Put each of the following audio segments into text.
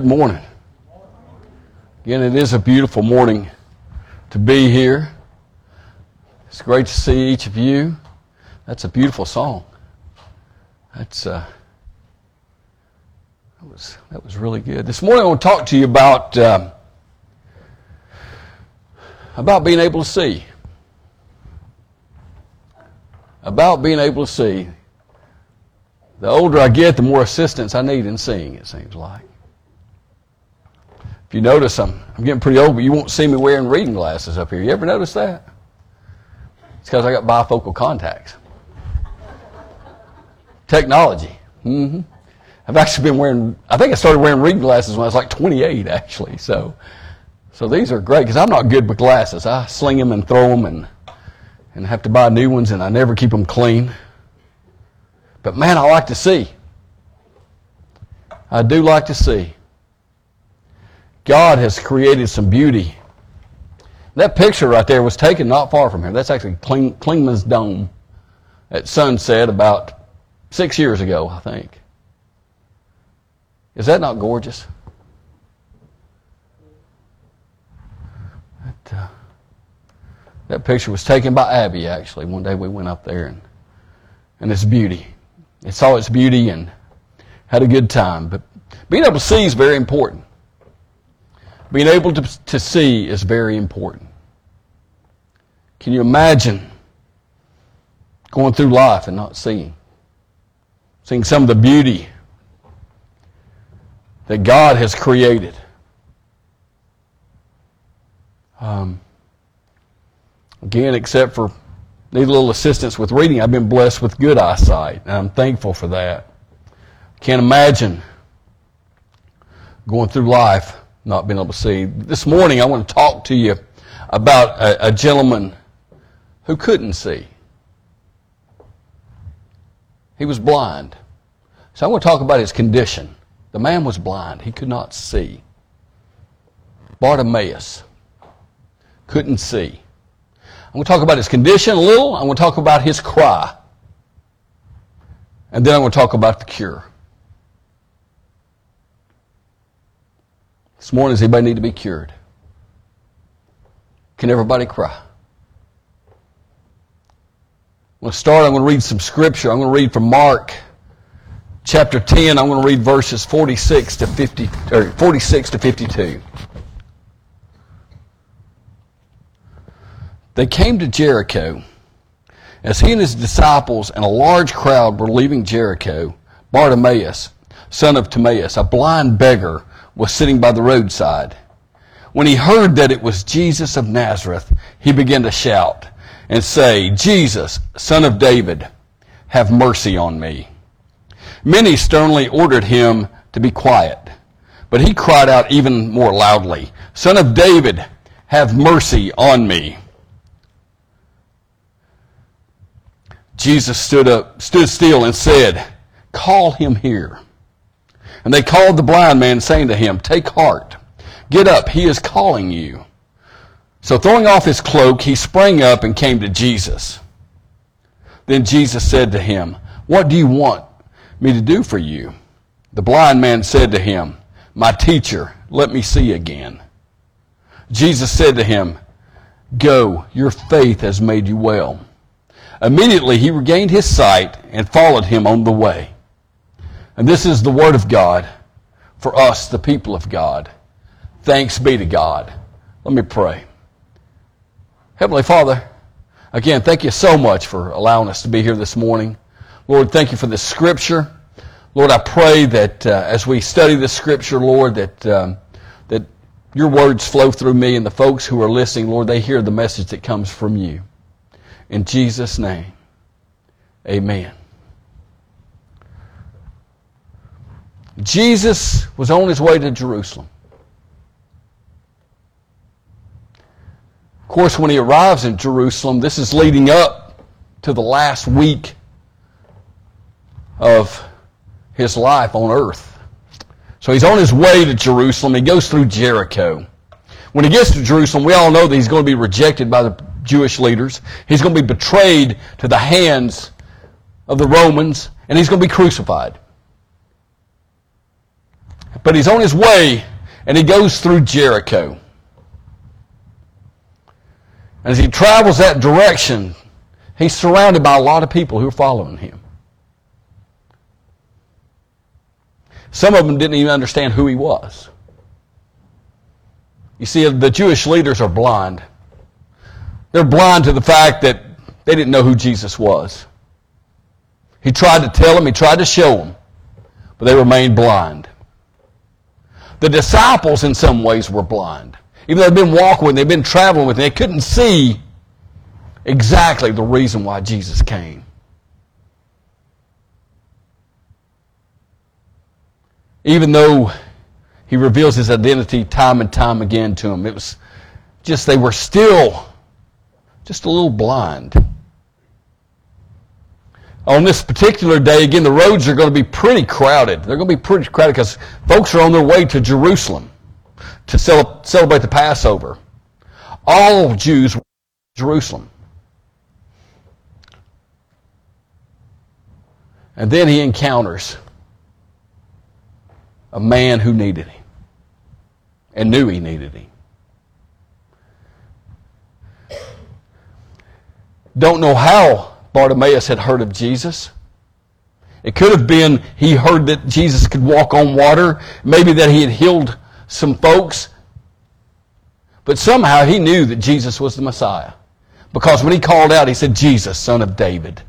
Good morning. Again, it is a beautiful morning to be here. It's great to see each of you. That's a beautiful song. That's uh, that was that was really good. This morning, I want to talk to you about um, about being able to see. About being able to see. The older I get, the more assistance I need in seeing. It seems like. If you notice, I'm, I'm getting pretty old, but you won't see me wearing reading glasses up here. You ever notice that? It's because I got bifocal contacts. Technology. Mm-hmm. I've actually been wearing, I think I started wearing reading glasses when I was like 28, actually. So, so these are great because I'm not good with glasses. I sling them and throw them and, and have to buy new ones, and I never keep them clean. But man, I like to see. I do like to see. God has created some beauty. That picture right there was taken not far from here. That's actually Kling, Clingman's Dome at sunset about six years ago, I think. Is that not gorgeous? That, uh, that picture was taken by Abby, actually. One day we went up there and, and its beauty. It saw its beauty and had a good time. But being able to see is very important. Being able to, to see is very important. Can you imagine going through life and not seeing? Seeing some of the beauty that God has created. Um, again, except for need a little assistance with reading, I've been blessed with good eyesight, and I'm thankful for that. Can't imagine going through life not being able to see. This morning, I want to talk to you about a, a gentleman who couldn't see. He was blind. So I want to talk about his condition. The man was blind. He could not see. Bartimaeus couldn't see. I'm going to talk about his condition a little. I'm going to talk about his cry. And then I'm going to talk about the cure. This morning, does anybody need to be cured? Can everybody cry? I'm going to start. I'm going to read some scripture. I'm going to read from Mark chapter 10. I'm going to read verses 46 to 50, or 46 to 52. They came to Jericho. As he and his disciples and a large crowd were leaving Jericho, Bartimaeus, son of Timaeus, a blind beggar, was sitting by the roadside. When he heard that it was Jesus of Nazareth, he began to shout and say, Jesus, son of David, have mercy on me. Many sternly ordered him to be quiet, but he cried out even more loudly, Son of David, have mercy on me. Jesus stood up, stood still and said, Call him here. And they called the blind man, saying to him, Take heart, get up, he is calling you. So throwing off his cloak, he sprang up and came to Jesus. Then Jesus said to him, What do you want me to do for you? The blind man said to him, My teacher, let me see again. Jesus said to him, Go, your faith has made you well. Immediately he regained his sight and followed him on the way. And this is the word of God for us, the people of God. Thanks be to God. Let me pray. Heavenly Father, again, thank you so much for allowing us to be here this morning. Lord, thank you for this scripture. Lord, I pray that uh, as we study this scripture, Lord, that, um, that your words flow through me and the folks who are listening, Lord, they hear the message that comes from you. In Jesus' name, amen. Jesus was on his way to Jerusalem. Of course, when he arrives in Jerusalem, this is leading up to the last week of his life on earth. So he's on his way to Jerusalem. He goes through Jericho. When he gets to Jerusalem, we all know that he's going to be rejected by the Jewish leaders. He's going to be betrayed to the hands of the Romans, and he's going to be crucified. But he's on his way and he goes through Jericho. And as he travels that direction, he's surrounded by a lot of people who are following him. Some of them didn't even understand who he was. You see, the Jewish leaders are blind. They're blind to the fact that they didn't know who Jesus was. He tried to tell them, he tried to show them, but they remained blind. The disciples, in some ways, were blind. Even though they'd been walking with they'd been traveling with they couldn't see exactly the reason why Jesus came. Even though he reveals his identity time and time again to them, it was just they were still just a little blind. On this particular day, again, the roads are going to be pretty crowded. They're going to be pretty crowded because folks are on their way to Jerusalem to celebrate the Passover. All Jews were Jerusalem. And then he encounters a man who needed him and knew he needed him. Don't know how Bartimaeus had heard of Jesus. It could have been he heard that Jesus could walk on water, maybe that he had healed some folks. But somehow he knew that Jesus was the Messiah. Because when he called out, he said, Jesus, son of David.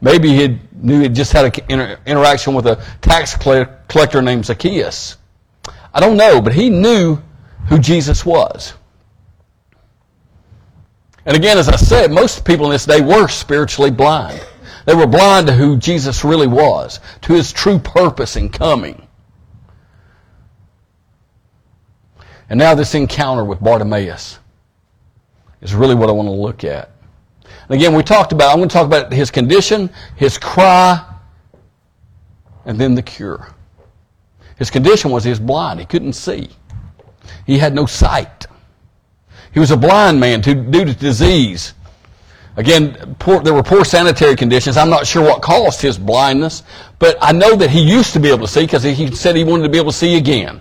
Maybe he knew he just had an interaction with a tax collector named Zacchaeus. I don't know, but he knew who Jesus was. And again, as I said, most people in this day were spiritually blind. They were blind to who Jesus really was, to his true purpose in coming. And now this encounter with Bartimaeus is really what I want to look at. And again, we talked about, I'm going to talk about his condition, his cry, and then the cure. His condition was he was blind. He couldn't see. He had no sight. He was a blind man due to disease. Again, poor, there were poor sanitary conditions. I'm not sure what caused his blindness, but I know that he used to be able to see because he said he wanted to be able to see again.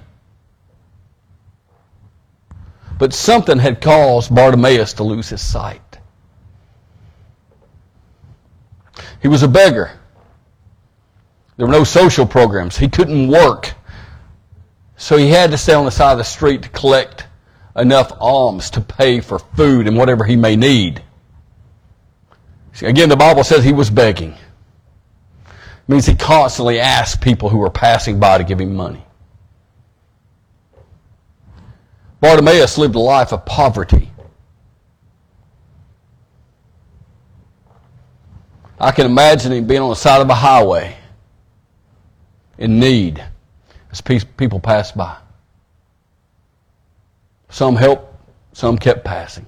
But something had caused Bartimaeus to lose his sight. He was a beggar. There were no social programs. He couldn't work. So he had to stay on the side of the street to collect enough alms to pay for food and whatever he may need. Again, the Bible says he was begging. It means he constantly asked people who were passing by to give him money. Bartimaeus lived a life of poverty. I can imagine him being on the side of a highway in need as people pass by. Some helped, some kept passing.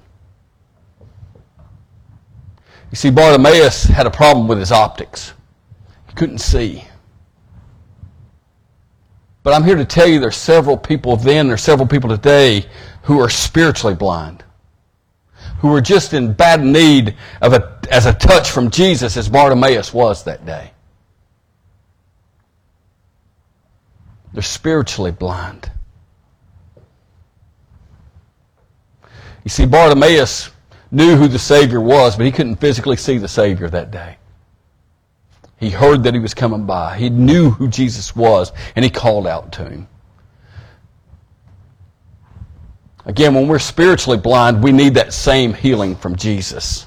You see, Bartimaeus had a problem with his optics. He couldn't see. But I'm here to tell you there's several people then, there's several people today who are spiritually blind who were just in bad need of a, as a touch from Jesus as Bartimaeus was that day. They're spiritually blind. You see, Bartimaeus knew who the Savior was, but he couldn't physically see the Savior that day. He heard that he was coming by. He knew who Jesus was, and he called out to him. Again, when we're spiritually blind, we need that same healing from Jesus.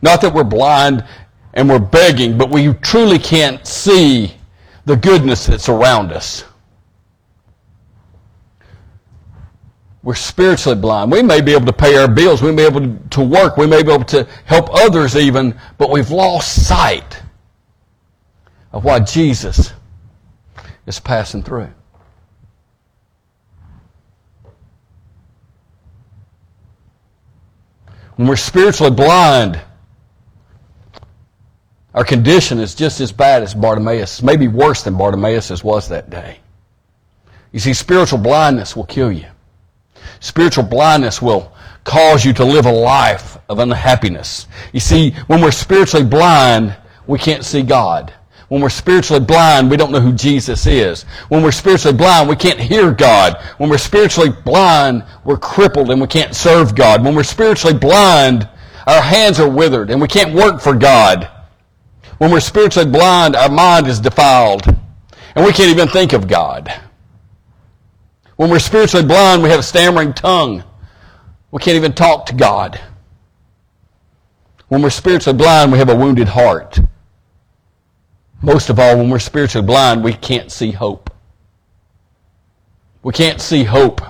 Not that we're blind and we're begging, but we truly can't see the goodness that's around us. We're spiritually blind. We may be able to pay our bills. We may be able to work. We may be able to help others even, but we've lost sight of why Jesus is passing through. When we're spiritually blind, our condition is just as bad as Bartimaeus, maybe worse than Bartimaeus was that day. You see, spiritual blindness will kill you. Spiritual blindness will cause you to live a life of unhappiness. You see, when we're spiritually blind, we can't see God. When we're spiritually blind, we don't know who Jesus is. When we're spiritually blind, we can't hear God. When we're spiritually blind, we're crippled and we can't serve God. When we're spiritually blind, our hands are withered and we can't work for God. When we're spiritually blind, our mind is defiled and we can't even think of God. When we're spiritually blind, we have a stammering tongue. We can't even talk to God. When we're spiritually blind, we have a wounded heart. Most of all, when we're spiritually blind, we can't see hope. We can't see hope.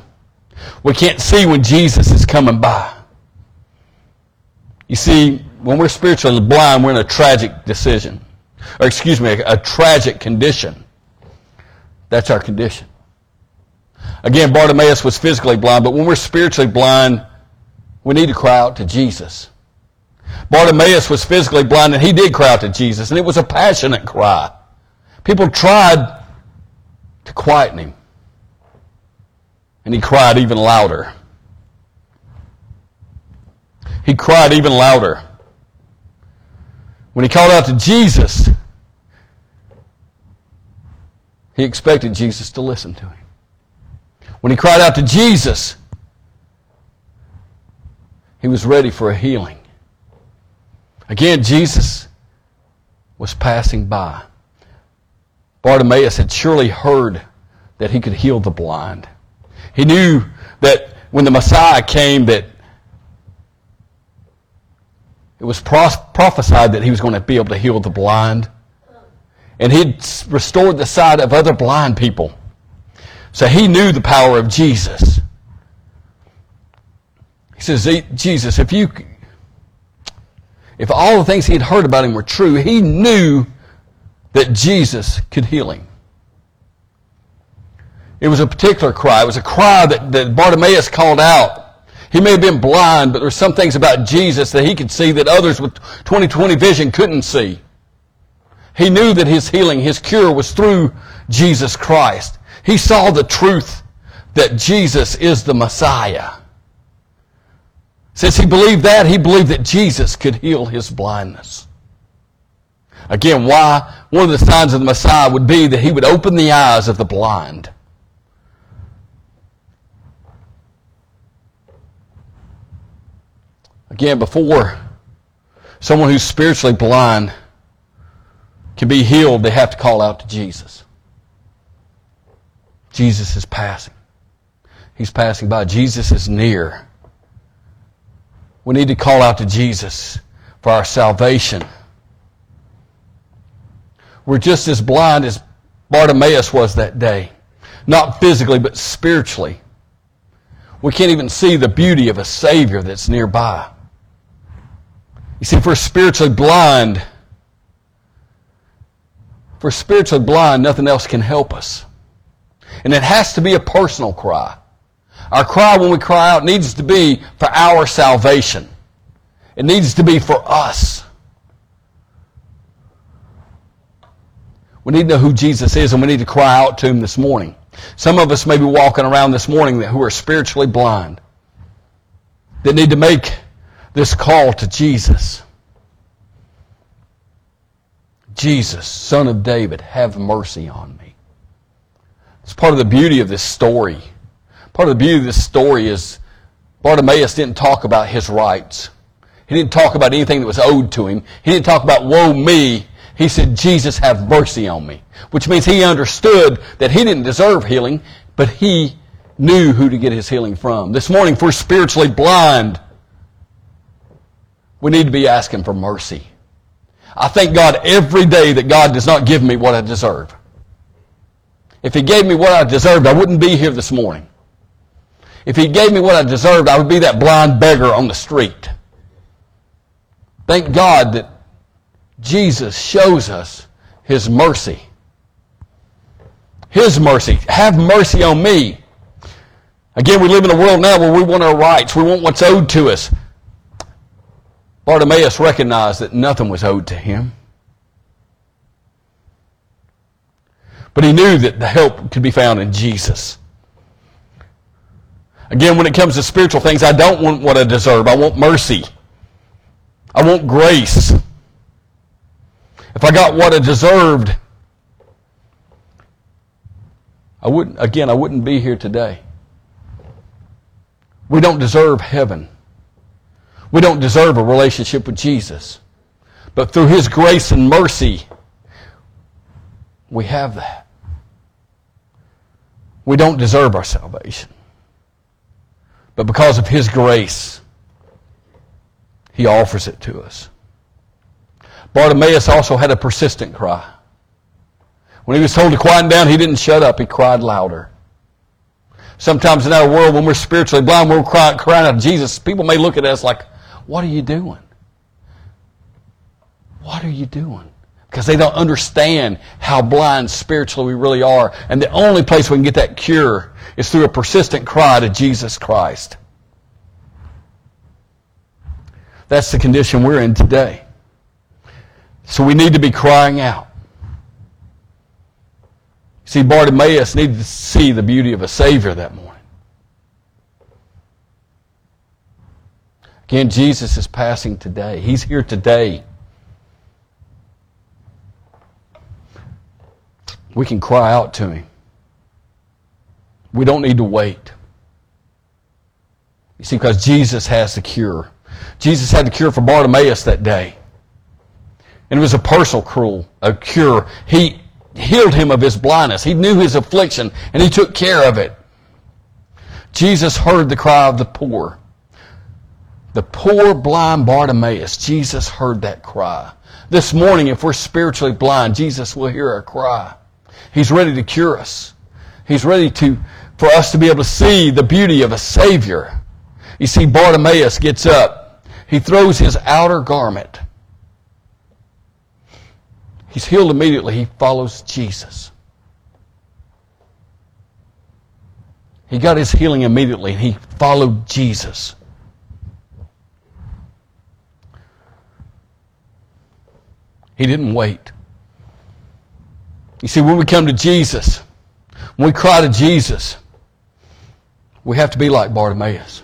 We can't see when Jesus is coming by. You see, when we're spiritually blind, we're in a tragic decision. Or excuse me, a, a tragic condition. That's our condition. Again, Bartimaeus was physically blind, but when we're spiritually blind, we need to cry out to Jesus. Bartimaeus was physically blind and he did cry out to Jesus and it was a passionate cry. People tried to quieten him. And he cried even louder. He cried even louder. When he called out to Jesus, he expected Jesus to listen to him. When he cried out to Jesus, he was ready for a healing. Again, Jesus was passing by. Bartimaeus had surely heard that he could heal the blind. He knew that when the Messiah came that it was prophesied that he was going to be able to heal the blind. And he'd restored the sight of other blind people. So he knew the power of Jesus. He says, Jesus, if you if all the things he had heard about him were true, he knew that Jesus could heal him. It was a particular cry. It was a cry that, that Bartimaeus called out. He may have been blind, but there were some things about Jesus that he could see that others with 20/20 vision couldn't see. He knew that his healing, his cure was through Jesus Christ. He saw the truth that Jesus is the Messiah. Since he believed that, he believed that Jesus could heal his blindness. Again, why? One of the signs of the Messiah would be that he would open the eyes of the blind. Again, before someone who's spiritually blind can be healed, they have to call out to Jesus. Jesus is passing. He's passing by. Jesus is near. We need to call out to Jesus for our salvation. We're just as blind as Bartimaeus was that day. Not physically, but spiritually. We can't even see the beauty of a Savior that's nearby. You see, if we're spiritually blind, if we're spiritually blind, nothing else can help us. And it has to be a personal cry. Our cry when we cry out needs to be for our salvation. It needs to be for us. We need to know who Jesus is and we need to cry out to him this morning. Some of us may be walking around this morning who are spiritually blind, that need to make this call to Jesus. Jesus, son of David, have mercy on me. It's part of the beauty of this story. Part of the beauty of this story is Bartimaeus didn't talk about his rights. He didn't talk about anything that was owed to him. He didn't talk about woe me. He said, Jesus, have mercy on me. Which means he understood that he didn't deserve healing, but he knew who to get his healing from. This morning, if we're spiritually blind, we need to be asking for mercy. I thank God every day that God does not give me what I deserve. If He gave me what I deserved, I wouldn't be here this morning. If he gave me what I deserved, I would be that blind beggar on the street. Thank God that Jesus shows us his mercy. His mercy. Have mercy on me. Again, we live in a world now where we want our rights. We want what's owed to us. Bartimaeus recognized that nothing was owed to him. But he knew that the help could be found in Jesus. Again, when it comes to spiritual things, I don't want what I deserve. I want mercy. I want grace. if I got what I deserved, I wouldn't, again, I wouldn't be here today. We don't deserve heaven. We don't deserve a relationship with Jesus. But through His grace and mercy, we have that. We don't deserve our salvation. But because of His grace, He offers it to us. Bartimaeus also had a persistent cry. When he was told to quiet down, he didn't shut up. He cried louder. Sometimes in our world, when we're spiritually blind, we're crying, crying out to Jesus. People may look at us like, what are you doing? What are you doing? Because they don't understand how blind spiritually we really are. And the only place we can get that cure is through a persistent cry to Jesus Christ. That's the condition we're in today. So we need to be crying out. See, Bartimaeus needed to see the beauty of a Savior that morning. Again, Jesus is passing today. He's here today. We can cry out to Him. We don't need to wait. You see, because Jesus has the cure. Jesus had the cure for Bartimaeus that day. And it was a personal cruel, a cure. He healed him of his blindness. He knew his affliction and he took care of it. Jesus heard the cry of the poor. The poor blind Bartimaeus, Jesus heard that cry. This morning, if we're spiritually blind, Jesus will hear our cry. He's ready to cure us. He's ready to, for us to be able to see the beauty of a Savior. You see, Bartimaeus gets up. He throws his outer garment He's healed immediately. He follows Jesus. He got his healing immediately and he followed Jesus. He didn't wait. You see, when we come to Jesus, when we cry to Jesus, we have to be like Bartimaeus.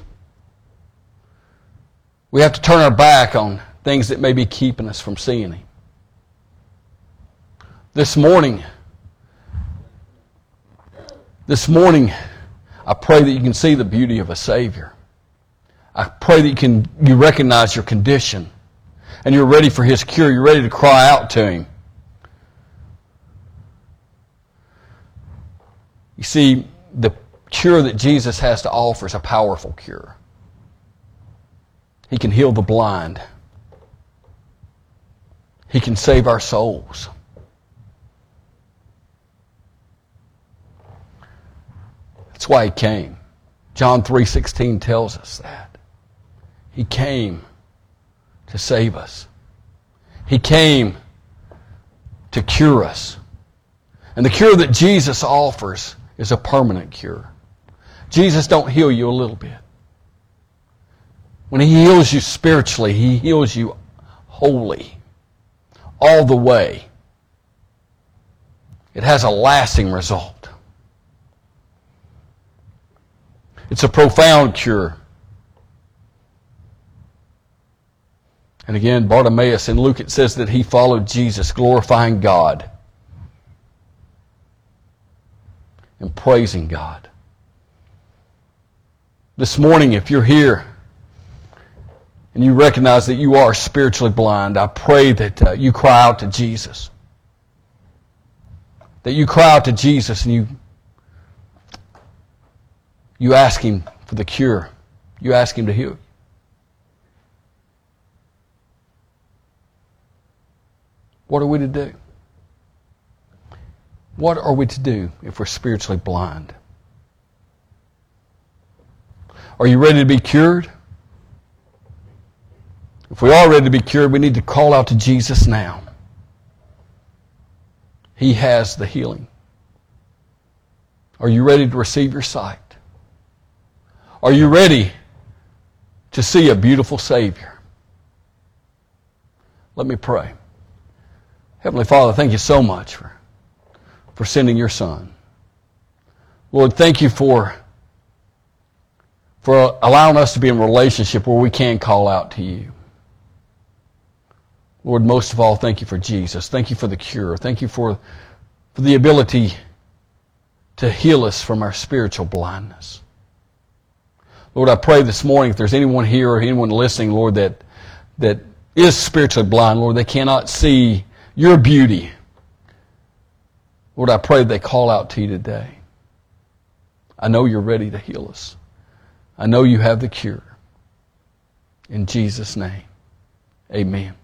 We have to turn our back on things that may be keeping us from seeing Him. This morning, this morning, I pray that you can see the beauty of a Savior. I pray that you can you recognize your condition and you're ready for His cure. You're ready to cry out to Him. You see, the cure that Jesus has to offer is a powerful cure. He can heal the blind. He can save our souls. That's why he came. John 3:16 tells us that. He came to save us. He came to cure us. And the cure that Jesus offers is a permanent cure. Jesus don't heal you a little bit. When he heals you spiritually, he heals you wholly, all the way. It has a lasting result. It's a profound cure. And again, Bartimaeus in Luke it says that he followed Jesus, glorifying God and praising God. This morning, if you're here and you recognize that you are spiritually blind, I pray that uh, you cry out to Jesus. That you cry out to Jesus and you you ask Him for the cure. You ask Him to heal. What are we to do? What are we to do if we're spiritually blind? Are you ready to be cured? If we are ready to be cured, we need to call out to Jesus now. He has the healing. Are you ready to receive your sight? Are you ready to see a beautiful Savior? Let me pray. Heavenly Father, thank you so much for, for sending your Son. Lord, thank you for, for allowing us to be in a relationship where we can call out to you. Lord, most of all, thank you for Jesus. Thank you for the cure. Thank you for, for the ability to heal us from our spiritual blindness. Lord, I pray this morning if there's anyone here or anyone listening, Lord, that, that is spiritually blind, Lord, they cannot see your beauty. Lord, I pray they call out to you today. I know you're ready to heal us. I know you have the cure. In Jesus' name, amen.